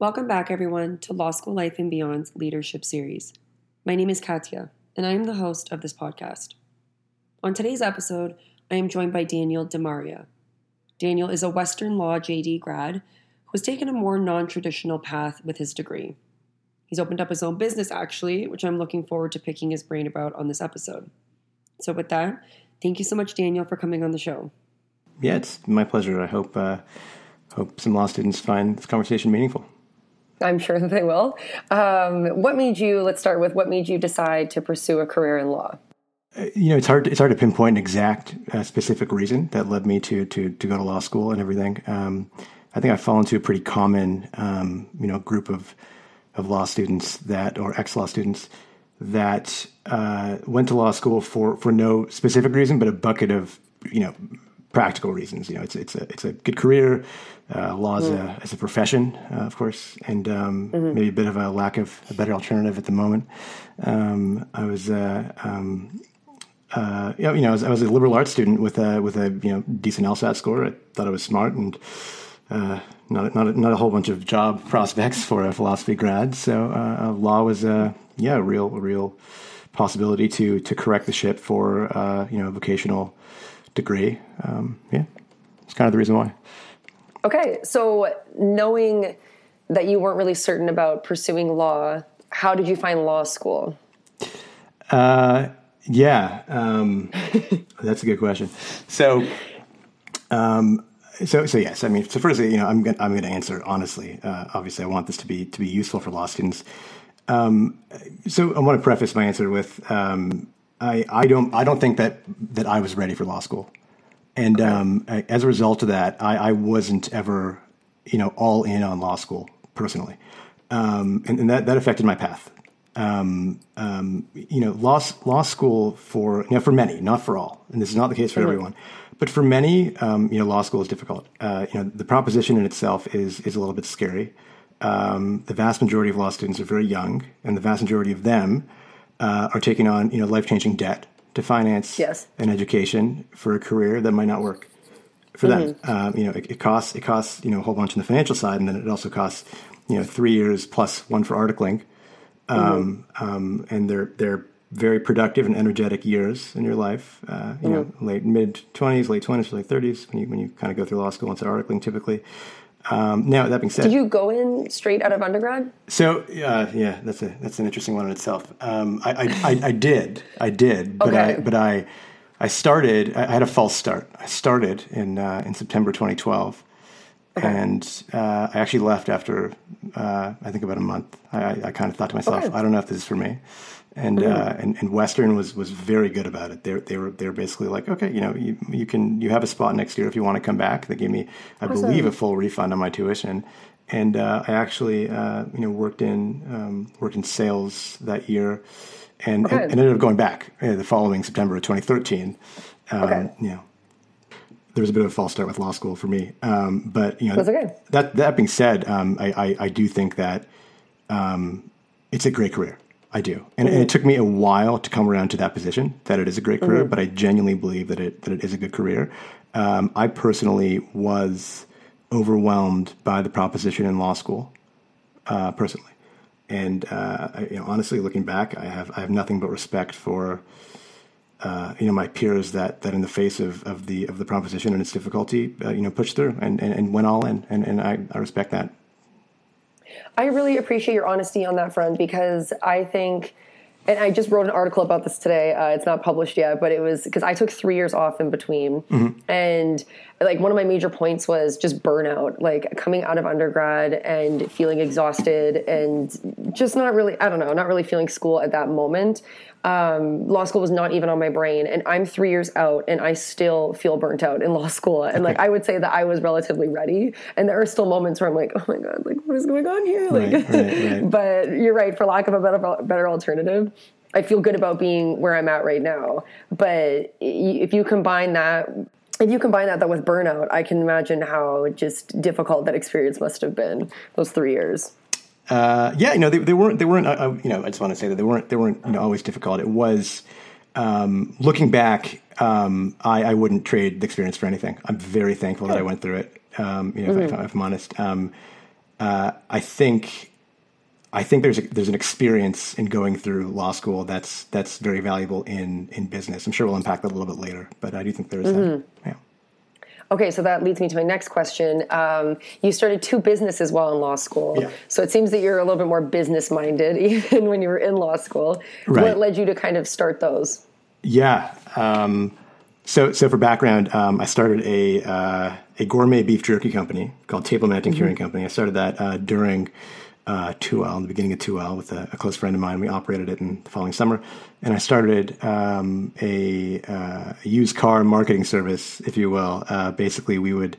Welcome back, everyone, to Law School Life and Beyond's Leadership Series. My name is Katya, and I am the host of this podcast. On today's episode, I am joined by Daniel DeMaria. Daniel is a Western Law JD grad who has taken a more non traditional path with his degree. He's opened up his own business, actually, which I'm looking forward to picking his brain about on this episode. So, with that, thank you so much, Daniel, for coming on the show. Yeah, it's my pleasure. I hope uh, hope some law students find this conversation meaningful. I'm sure that they will. Um, what made you? Let's start with what made you decide to pursue a career in law. Uh, you know, it's hard. It's hard to pinpoint an exact, uh, specific reason that led me to to to go to law school and everything. Um, I think I fall into a pretty common, um, you know, group of of law students that, or ex law students that uh, went to law school for for no specific reason, but a bucket of you know practical reasons. You know, it's it's a it's a good career. Uh, law as, mm. a, as a profession, uh, of course, and um, mm-hmm. maybe a bit of a lack of a better alternative at the moment. Um, I was, uh, um, uh, you know, you know I, was, I, was, a liberal arts student with a with a you know decent LSAT score. I thought I was smart and. Uh, not not a, not a whole bunch of job prospects for a philosophy grad, so uh, law was a yeah a real a real possibility to to correct the ship for you know vocational degree. Um, yeah, it's kind of the reason why. Okay, so knowing that you weren't really certain about pursuing law, how did you find law school? Uh, yeah, um, that's a good question. So, um, so, so yes. I mean, so first, you know, I'm gonna, I'm going to answer honestly. Uh, obviously, I want this to be to be useful for law students. Um, so, I want to preface my answer with um, I, I don't I don't think that that I was ready for law school, and okay. um, as a result of that, I, I, wasn't ever you know all in on law school personally, um, and, and, that that affected my path. Um, um you know, law law school for you know for many, not for all, and this is not the case for mm-hmm. everyone, but for many, um, you know, law school is difficult. Uh, you know, the proposition in itself is is a little bit scary. Um, the vast majority of law students are very young, and the vast majority of them uh, are taking on you know life changing debt to finance yes. an education for a career that might not work for mm-hmm. them. Um, you know, it, it, costs it costs you know a whole bunch on the financial side, and then it also costs you know three years plus one for articling, um, mm-hmm. um, and they're they're very productive and energetic years in your life. Uh, you mm-hmm. know, late mid twenties, late twenties, late thirties when you when you kind of go through law school and start articling typically. Um, now that being said, did you go in straight out of undergrad? So uh, yeah, that's a that's an interesting one in itself. Um, I, I, I, I, did, I did, but okay. I but I I started. I had a false start. I started in uh, in September 2012, okay. and uh, I actually left after uh, I think about a month. I, I kind of thought to myself, okay. I don't know if this is for me and mm-hmm. uh, and, and Western was was very good about it. They they were they were basically like, okay, you know, you, you can you have a spot next year if you want to come back. They gave me, I awesome. believe, a full refund on my tuition, and uh, I actually uh, you know worked in um, worked in sales that year, and, okay. and, and, ended up going back uh, the following September of 2013. Um, okay. You know, there was a bit of a false start with law school for me, um, but you know, okay. that that being said, um, I, I, I do think that um, it's a great career. I do, and, mm-hmm. and, it took me a while to come around to that position that it is a great career. Mm-hmm. But I genuinely believe that it that it is a good career. Um, I personally was overwhelmed by the proposition in law school, uh, personally, and uh, I, you know, honestly, looking back, I have I have nothing but respect for. Uh, you know my peers that, that in the face of, of the of the proposition and its difficulty, uh, you know, pushed through and, and, and went all in, and, and I, I respect that. I really appreciate your honesty on that front because I think and I just wrote an article about this today. Uh, it's not published yet, but it was because I took three years off in between, mm-hmm. and like one of my major points was just burnout, like coming out of undergrad and feeling exhausted and just not really, I don't know, not really feeling school at that moment. Um, law school was not even on my brain and i'm three years out and i still feel burnt out in law school. And like i would say that i was relatively ready and there are still moments where i'm like oh my god like what is going on here? Like right, right, right. but you're right for lack of a better better alternative i feel good about being where i'm at right now. But if you combine that if you combine that, that with burnout, I can imagine how just difficult that experience must have been those three years. Uh, yeah, you know, they, they weren't, they weren't, uh, uh, you know, I just want to say that they weren't, they weren't, you know, always difficult. It was, um, looking back, um, I, I wouldn't trade the experience for anything. I'm very thankful that I went through it. Um, you know, mm-hmm. if, if, I'm honest. Um, uh, I think I think there's a, there's an experience in going through law school that's that's very valuable in in business. I'm sure we'll unpack that a little bit later, but I do think there's mm-hmm. that. Yeah. Okay, so that leads me to my next question. Um, you started two businesses while in law school, yeah. so it seems that you're a little bit more business minded even when you were in law school. Right. What led you to kind of start those? Yeah. Um, so, so for background, um, I started a uh, a gourmet beef jerky company called Table Mountain mm-hmm. Curing Company. I started that uh, during uh, 2L, in the beginning of 2L, with a, a, close friend of mine. We operated it in the following summer, and I started um, a, uh, used car marketing service, if you will. Uh, basically, we would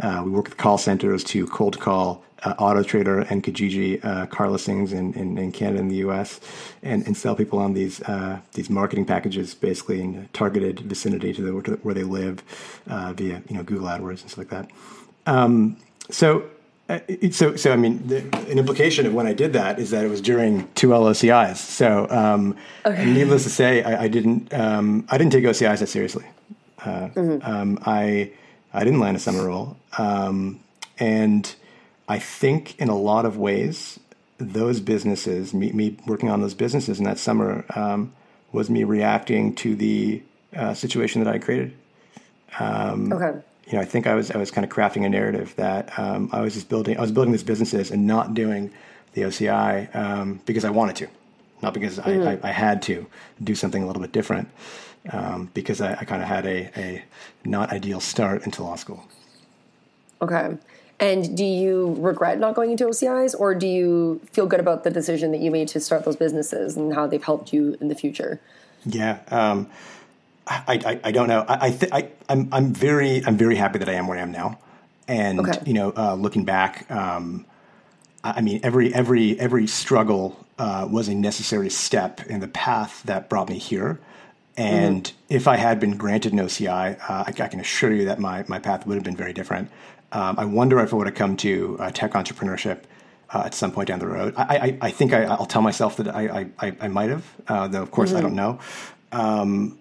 uh, we work with call centers to cold call uh, Auto Trader and Kijiji uh, car listings in, in, in, Canada and the U.S. and, and sell people on these uh, these marketing packages, basically in targeted vicinity to, the, to where they live, uh, via you know Google AdWords and stuff like that. Um, so. Uh, so, so I mean, the, an implication of when I did that is that it was during 2L OCIs. So, um, okay. needless to say, I, I didn't, um, I didn't take OCIs that seriously. Uh, mm-hmm. Um, I, I didn't land a summer role, um, and I think in a lot of ways, those businesses, me, me working on those businesses in that summer, um, was me reacting to the uh, situation that I created. Um, okay. You know, I think I was I was kind of crafting a narrative that um, I was just building. I was building these businesses and not doing the OCI um, because I wanted to, not because mm. I. I, I, had to do something a little bit different. Um, because I, I kind of had a, a not ideal start into law school. Okay. And do you regret not going into OCIs, or do you feel good about the decision that you made to start those businesses and how they've helped you in the future? Yeah, um, I, I, I, don't know. I, I, th- I I'm I'm very I'm very happy that I am where I am now, and okay. you know, uh, looking back, um, I mean, every every every struggle uh, was a necessary step in the path that brought me here. And mm-hmm. if I had been granted an OCI, uh, I, I, can assure you that my, my path would have been very different. Um, I wonder if I would have come to uh, tech entrepreneurship uh, at some point down the road. I, I, I think I, will tell myself that I, I, I might have, uh, though of course mm-hmm. I don't know. Um,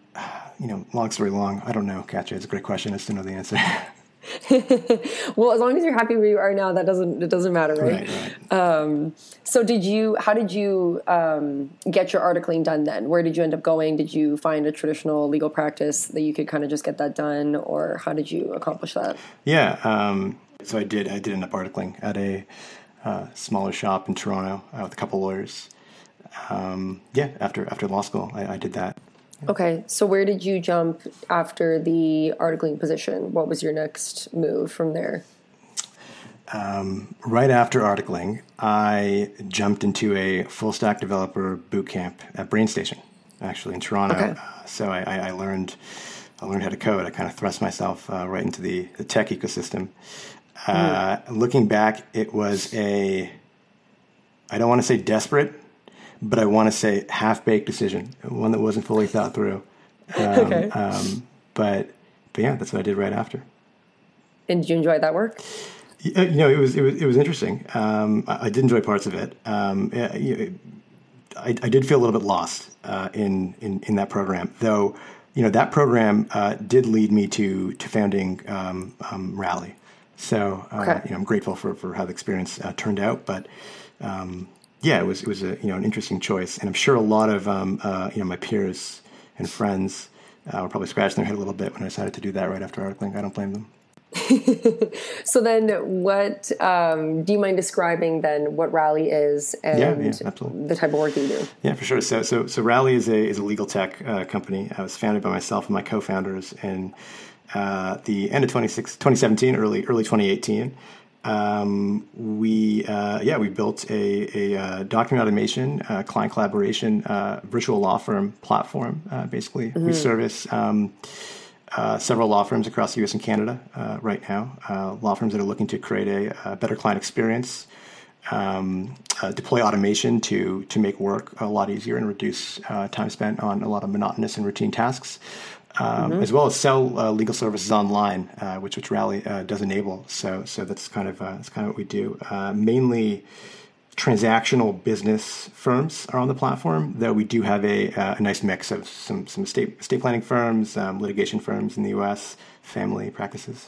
you know, long story long, I don't know, Katya. It's a great question. I just don't know the answer. well, as long as you're happy where you are now, that doesn't it doesn't matter, right? right, right. Um, so, did you? How did you um, get your articling done? Then, where did you end up going? Did you find a traditional legal practice that you could kind of just get that done, or how did you accomplish that? Yeah, um, so I did. I did end up articling at a uh, smaller shop in Toronto uh, with a couple lawyers. Um, yeah, after after law school, I, I did that. Okay, so where did you jump after the articling position? What was your next move from there? Um, right after articling, I jumped into a full stack developer boot camp at BrainStation, actually in Toronto. Okay. Uh, so I, I, learned I learned how to code. I kind of thrust myself uh, right into the, the tech ecosystem. Uh, mm. Looking back, it was a I don't want to say desperate, but I want to say half baked decision, one that wasn't fully thought through. Um, okay. Um, but but yeah, that's what I did right after. And did you enjoy that work? Uh, you know, it was it was it was interesting. Um, I, I, did enjoy parts of it. Um, I, I, did feel a little bit lost uh, in, in in that program, though. You know, that program uh, did lead me to to founding um, um Rally. So, uh, okay. you know, I'm grateful for for how the experience uh, turned out, but. Um, yeah, it was it was a you know an interesting choice, and I'm sure a lot of um, uh, you know my peers and friends uh, were probably scratching their head a little bit when I decided to do that right after articling. I don't blame them. so then, what um, do you mind describing then what Rally is and yeah, yeah, the type of work you do? Yeah, for sure. So so so Rally is a is a legal tech uh, company. I was founded by myself and my co-founders in uh, the end of 2017, early early 2018 um, we uh, yeah we built a, a uh, document automation uh, client collaboration uh, virtual law firm platform uh, basically. Mm-hmm. we service um, uh, several law firms across the us and canada right now. Law firms that are looking to create a, a better client experience. Um, deploy automation to to make work a lot easier and reduce time spent on a lot of monotonous and routine tasks um, mm-hmm. as well as sell uh, legal services online, uh, which which Rally uh, does enable. So so that's kind of uh, that's kind of what we do. Uh, mainly transactional business firms are on the platform, though we do have a, uh, a nice mix of some some estate estate planning firms, um, litigation firms in the U.S., family practices.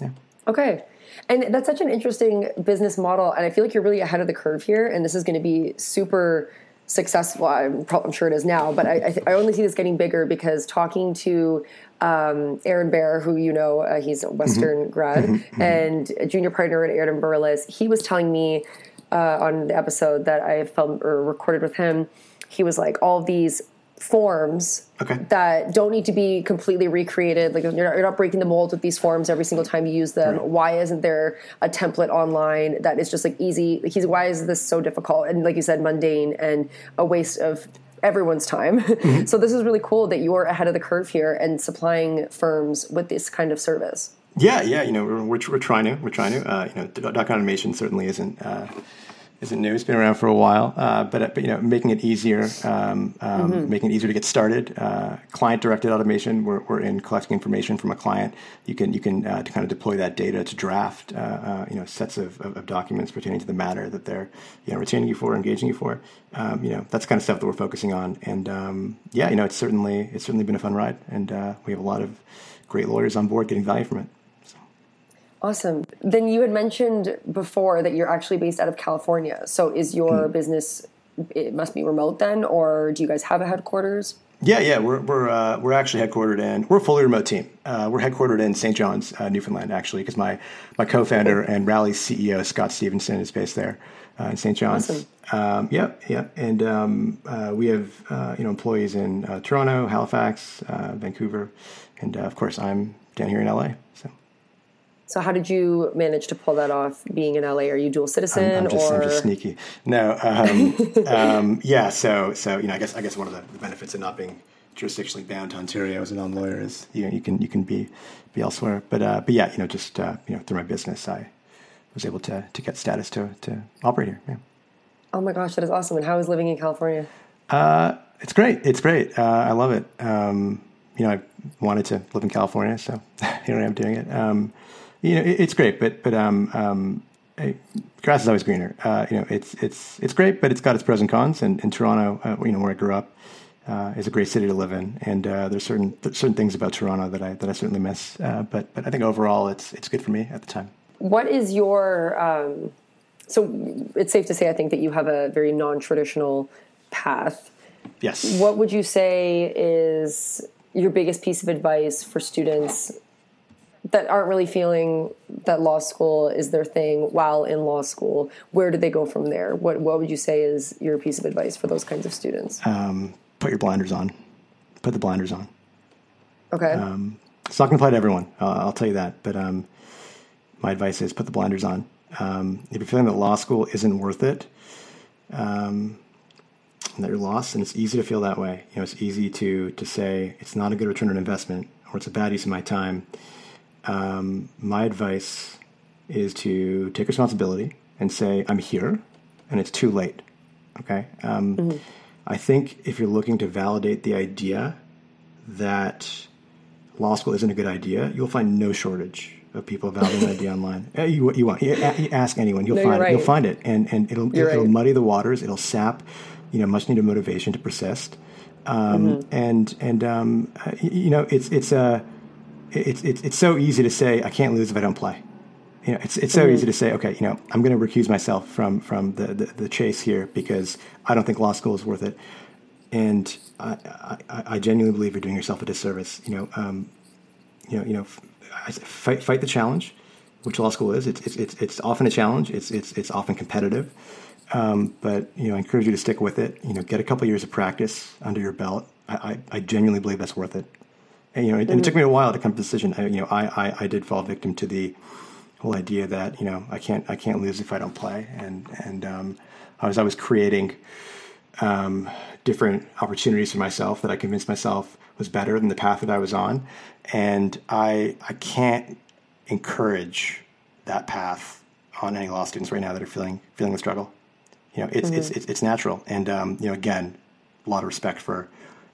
Yeah. Okay. And that's such an interesting business model. And I feel like you're really ahead of the curve here. And this is going to be super successful. I'm, I'm, sure it is now, but I, I, th- I, only see this getting bigger because talking to um, Aaron Bear, who you know, uh, he's a Western mm-hmm. grad mm-hmm. mm-hmm. and a junior partner at Aaron Burles, he was telling me uh, on the episode that I filmed or recorded with him, he was like, all these forms okay. that don't need to be completely recreated. Like you're not, you're not, breaking the mold with these forms every single time you use them. Right. Why isn't there a template online that is just like easy? Like he's why is this so difficult and like you said, mundane and a waste of everyone's time. Mm-hmm. so this is really cool that you're ahead of the curve here and supplying firms with this kind of service. Yeah, yeah, you know, we're, we're, trying to, we're trying to, uh, you know, doc automation certainly isn't, uh, isn't new. It's been around for a while, uh, but, but you know, making it easier, um, um, mm-hmm. making it easier to get started. Uh, client-directed automation. We're, we're in collecting information from a client. You can you can uh, to kind of deploy that data to draft, uh, uh, you know, sets of, of, of, documents pertaining to the matter that they're you know retaining you for, engaging you for. Um, you know, that's kind of stuff that we're focusing on. And um, yeah, you know, it's certainly it's certainly been a fun ride, and uh, we have a lot of great lawyers on board getting value from it. Awesome. Then you had mentioned before that you're actually based out of California. So is your mm. business it must be remote then, or do you guys have a headquarters? Yeah, yeah, we're we're uh, we're actually headquartered in we're a fully remote team. Uh, we're headquartered in St. John's, uh, Newfoundland, actually, because my my co-founder and Rally's CEO Scott Stevenson is based there uh, in St. John's. Awesome. Um, yeah, yeah, and um, uh, we have uh, you know employees in Toronto, Halifax, Vancouver, and of course I'm down here in LA. So. So how did you manage to pull that off? Being in LA, are you dual citizen I'm, I'm just, or I'm just sneaky? No, um, um, yeah. So so you know, I guess I guess one of the, the benefits of not being jurisdictionally bound to Ontario as a non-lawyer is you know you can you can be be elsewhere. But uh, but yeah, you know, just uh, you know through my business, I was able to to get status to to operate here. Yeah. Oh my gosh, that is awesome! And how is living in California? Uh, it's great. It's great. Uh, I love it. Um, you know, I wanted to live in California, so here I am doing it. Um, you know, it, it's great, but but um, um, grass is always greener. Uh, you know, it's it's it's great, but it's got its pros and cons. And in Toronto, uh, you know, where I grew up, uh, is a great city to live in. And uh, there's certain certain things about Toronto that I that I certainly miss. Uh, but but I think overall, it's it's good for me at the time. What is your um, so it's safe to say I think that you have a very non traditional path. Yes. What would you say is your biggest piece of advice for students that aren't really feeling that law school is their thing while in law school, where do they go from there? What what would you say is your piece of advice for those kinds of students? Um, put your blinders on. Put the blinders on. Okay. Um, it's not going to apply to everyone. Uh, I'll tell you that. But um, my advice is put the blinders on. Um, if you're feeling that law school isn't worth it, um, and that you're lost, and it's easy to feel that way. You know, it's easy to to say it's not a good return on investment, or it's a bad use of my time um, my advice is to take responsibility and say, I'm here and it's too late. Okay. Um, mm-hmm. I think if you're looking to validate the idea that law school isn't a good idea, you'll find no shortage of people validating the idea online. Uh, you, you want you ask anyone, you'll no, find right. it. You'll find it, and and it'll it, will muddy the waters. It'll sap, you know, much needed motivation to persist. Um, mm-hmm. And and um, uh, you know, it's it's a it's, it's, it's so easy to say, I can't lose if I don't play. You know, it's, it's so mm-hmm. easy to say, okay, you know, I'm going to recuse myself from, from the, the, the, chase here because I don't think law school is worth it. And I, I, I genuinely believe you're doing yourself a disservice. You know, um, you know, you know, fight, fight the challenge, which law school is. It's, it's, it's, often a challenge. It's, it's, it's often competitive. Um, but you know, I encourage you to stick with it. You know, get a couple years of practice under your belt. I, I, I genuinely believe that's worth it. And, you know, it, mm-hmm. it, took me a while to come to the decision. I, you know, I, I, I did fall victim to the whole idea that you know I can't I can't lose if I don't play, and and um, I was I was creating um, different opportunities for myself that I convinced myself was better than the path that I was on, and I I can't encourage that path on any law students right now that are feeling feeling the struggle. You know, it's mm-hmm. it's, it's, it's natural, and um, you know, again, a lot of respect for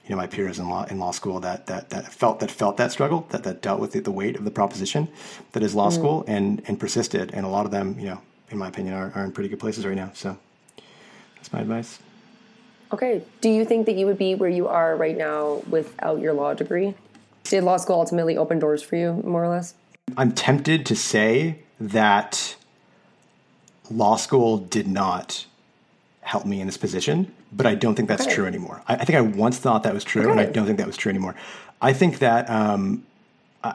you know my peers in law in law school that that that felt that felt that struggle that that dealt with the, the weight of the proposition that is law mm. school and and persisted. And a lot of them you know in my opinion are, are in pretty good places right now. So that's my advice. Okay. Do you think that you would be where you are right now without your law degree? Did law school ultimately open doors for you more or less? I'm tempted to say that law school did not help me in this position, but I don't think that's okay. true anymore. I, I, think I once thought that was true, okay. and I don't think that was true anymore. I think that um,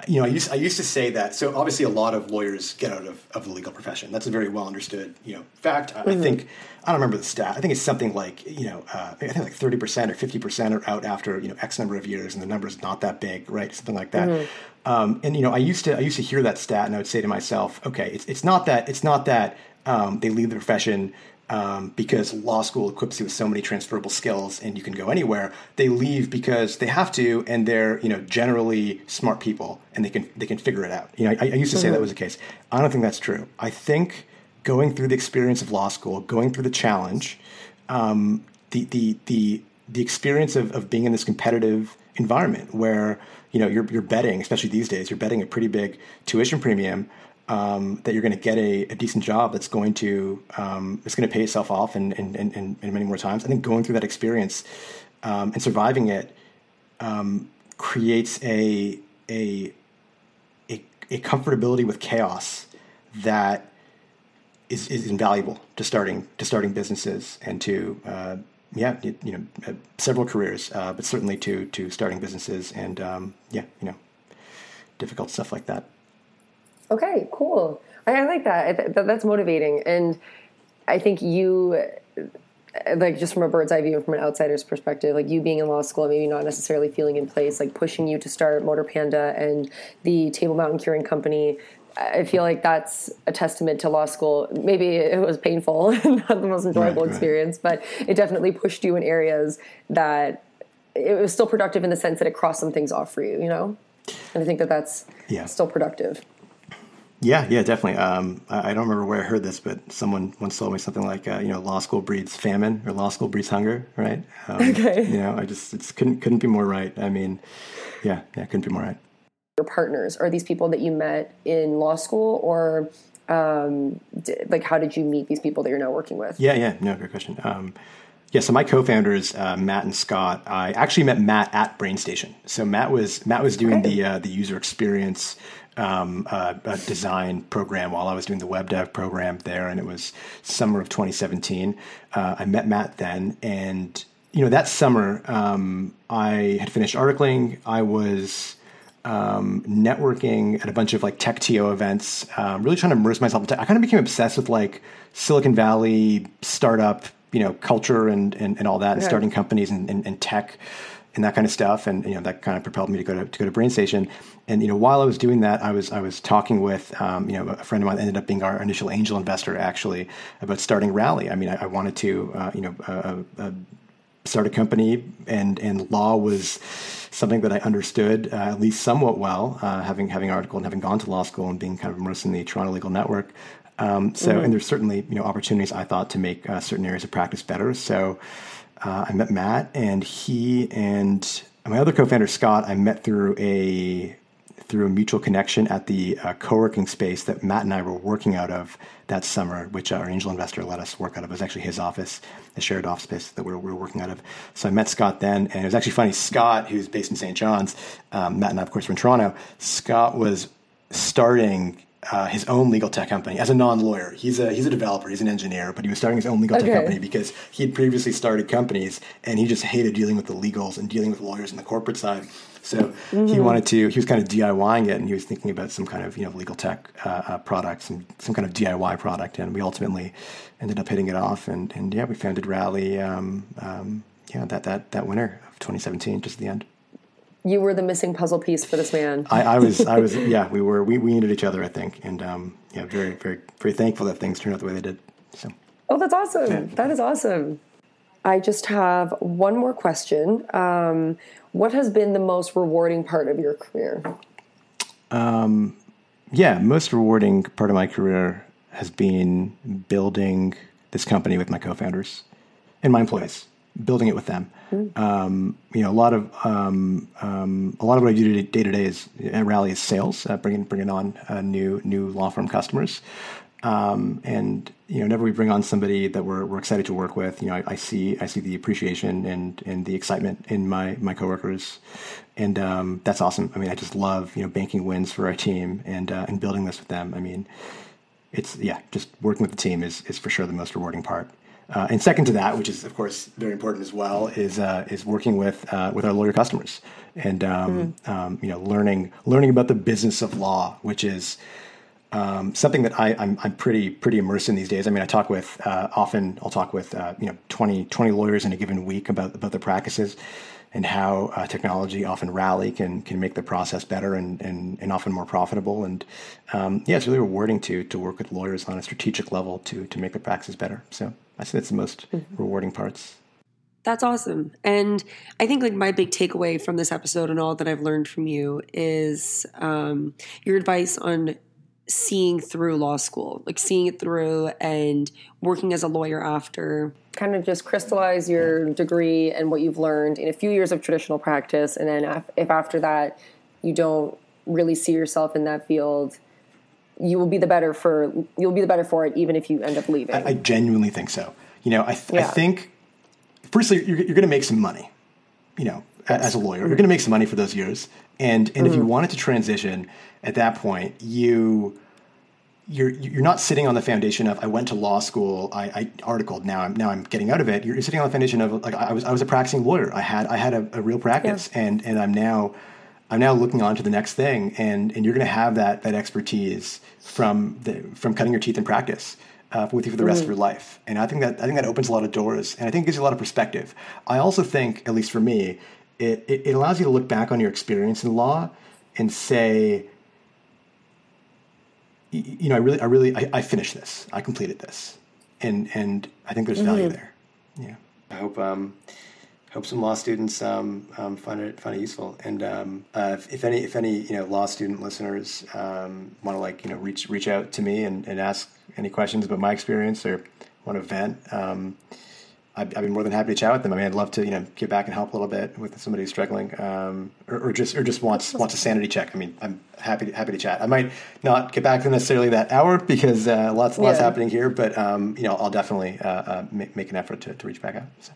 you know, I used I used to say that. So obviously, a lot of lawyers get out of, of the legal profession. That's a very well understood, you know, fact. Mm-hmm. I think I don't remember the stat. I think it's something like you know, uh, I think like thirty percent or fifty percent are out after you know X number of years, and the number is not that big, right? Something like that. Mm-hmm. Um, and you know, I used to I used to hear that stat, and I would say to myself, okay, it's it's not that it's not that um, they leave the profession um, because law school equips you with so many transferable skills and you can go anywhere. They leave because they have to, and they're you know generally smart people and they can they can figure it out. You know, I, I used to say mm-hmm. that was the case. I don't think that's true. I think going through the experience of law school, going through the challenge, um, the the the the experience of, of being in this competitive environment where you know you're you're betting, especially these days, you're betting a pretty big tuition premium um, that you're going to get a, a, decent job that's going to um, it's going to pay itself off and and, and, and many more times. I think going through that experience um, and surviving it um, creates a, a a a comfortability with chaos that is, is invaluable to starting to starting businesses and to uh, yeah you, you, know uh, several careers uh, but certainly to to starting businesses and um, yeah you know difficult stuff like that. Okay, cool. I, I like that. I that's motivating, and I think you, uh, like, just from a bird's eye view, and from an outsider's perspective, like you being in law school, maybe not necessarily feeling in place, like pushing you to start Motor Panda and the Table Mountain Curing Company. I feel like that's a testament to law school. Maybe it was painful, not the most enjoyable right, experience, right. but it definitely pushed you in areas that it was still productive in the sense that it crossed some things off for you, you know? And I think that that's yeah. still productive. Yeah, yeah, definitely. Um, I, I, don't remember where I heard this, but someone once told me something like, uh, you know, law school breeds famine or law school breeds hunger, right? Um, okay. You know, I just it couldn't couldn't be more right. I mean, yeah, yeah, couldn't be more right. Your partners are these people that you met in law school, or um, like how did you meet these people that you're now working with? Yeah, yeah, no, good question. Um, yeah, so my co-founders, uh, Matt and Scott, I actually met Matt at BrainStation. So Matt was Matt was doing okay. the uh, the user experience um, uh, design program while I was doing the web dev program there, and it was summer of 2017. Uh, I met Matt then, and you know that summer um, I had finished articling. I was um, networking at a bunch of like tech TO events, um, really trying to immerse myself. In tech. I kind of became obsessed with like Silicon Valley startup, you know, culture and and, and all that, yeah. and starting companies and, and, and tech and that kind of stuff. And you know that kind of propelled me to go to, to go to BrainStation. And you know while I was doing that, I was I was talking with um, you know a friend of mine ended up being our initial angel investor actually about starting Rally. I mean I, I wanted to uh, you know uh, uh, start a company and and law was something that I understood uh, at least somewhat well, uh, having having articled and having gone to law school and being kind of immersed in the Toronto legal network. Um, so, mm-hmm. and there's certainly you know opportunities I thought to make uh, certain areas of practice better. So, uh, I met Matt, and he and my other co-founder Scott, I met through a through a mutual connection at the uh, co-working space that Matt and I were working out of that summer, which our angel investor let us work out of. It was actually his office, a shared office space that we were, we were working out of. So I met Scott then, and it was actually funny. Scott, who's based in St. John's, um, Matt and I, of course, were in Toronto. Scott was starting uh, his own legal tech company as a non-lawyer. He's a he's a developer. He's an engineer, but he was starting his own legal okay. tech company because he had previously started companies and he just hated dealing with the legals and dealing with lawyers on the corporate side. So mm-hmm. he wanted to. He was kind of DIYing it, and he was thinking about some kind of you know legal tech uh, uh, product, some some kind of DIY product, and we ultimately ended up hitting it off, and and yeah, we founded Rally. Um, um, yeah, that that that winter of 2017, just at the end you were the missing puzzle piece for this man. I, I was, I was, yeah, we were, we, we needed each other, I think, and um, yeah, very, very, very thankful that things turned out the way they did. So, oh, that's awesome. Yeah. That is awesome. I just have one more question. Um, what has been the most rewarding part of your career? Um, yeah, most rewarding part of my career has been building this company with my co-founders and my employees building it with them. Mm-hmm. Um, you know, a lot of um, um, a lot of what I do day to day is at Rally is sales, uh, bringing bringing on uh, new new law firm customers. Um, and you know, whenever we bring on somebody that we're, we're excited to work with, you know, I, I see I see the appreciation and and the excitement in my my coworkers, and um, that's awesome. I mean, I just love you know banking wins for our team and uh, and building this with them. I mean, it's yeah, just working with the team is is for sure the most rewarding part. Uh, and second to that, which is of course very important as well, is uh, is working with uh, with our lawyer customers and um, mm-hmm. um, you know learning learning about the business of law, which is um, something that I, am I'm, I'm pretty pretty immersed in these days. I mean, I talk with uh, often I'll talk with uh, you know 20, 20 lawyers in a given week about about their practices and how uh, technology often rally can can make the process better and and, and often more profitable. And um, yeah, it's really rewarding to to work with lawyers on a strategic level to to make the practices better. So I think that's the most mm-hmm. rewarding parts. That's awesome. And I think like my big takeaway from this episode and all that I've learned from you is um, your advice on seeing through law school, like seeing it through and working as a lawyer after. Kind of just crystallize your degree and what you've learned in a few years of traditional practice. And then if after that you don't really see yourself in that field, you will be the better for you'll be the better for it even if you end up leaving. I, I genuinely think so. You know, I, th- yeah. I think firstly you're, you're going to make some money. You know, yes. as a lawyer, you're going to make some money for those years, and and mm-hmm. if you mm-hmm. wanted to transition at that point, you you're you're not sitting on the foundation of I went to law school, I, I articled, now I'm now I'm getting out of it. You're sitting on the foundation of like I was I was a practicing lawyer. I had I had a, a real practice, yeah. and and I'm now I'm now looking on to the next thing, and and you're going to have that that expertise from the from cutting your teeth in practice. Uh, with you for the rest mm-hmm. of your life, and I think that I think that opens a lot of doors, and I think it gives you a lot of perspective. I also think, at least for me, it, it, it allows you to look back on your experience in law and say, you know, I really, I really, I, I, finished this. I completed this, and and I think there's value mm-hmm. there. Yeah. I hope um, hope some law students um, um, find it find it useful. And um, uh, if, if, any if any you know law student listeners um, want to like you know reach reach out to me and, and ask any questions about my experience or want to vent, um, I'd, I'd, be more than happy to chat with them. I mean, I'd love to you know get back and help a little bit with somebody who's struggling um, or, or, just or just wants wants a sanity check. I mean, I'm happy to, happy to chat. I might not get back to necessarily that hour because uh, lots lots yeah. happening here, but you know I'll definitely uh, uh, make, make, an effort to, to reach back out. So.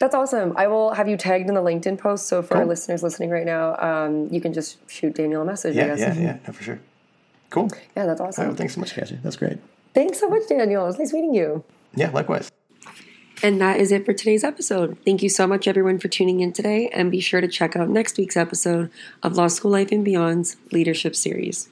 That's awesome. I will have you tagged in the LinkedIn post. So for cool. our listeners listening right now, um, you can just shoot Daniel a message. Yeah, yeah, yeah, no, for sure. Cool. Yeah, that's awesome. well, thanks so much, Cassie. That's great. Thanks so much, Daniel. It was nice meeting you. Yeah, likewise. And that is it for today's episode. Thank you so much, everyone, for tuning in today. And be sure to check out next week's episode of Law School Life and Beyond's Leadership Series.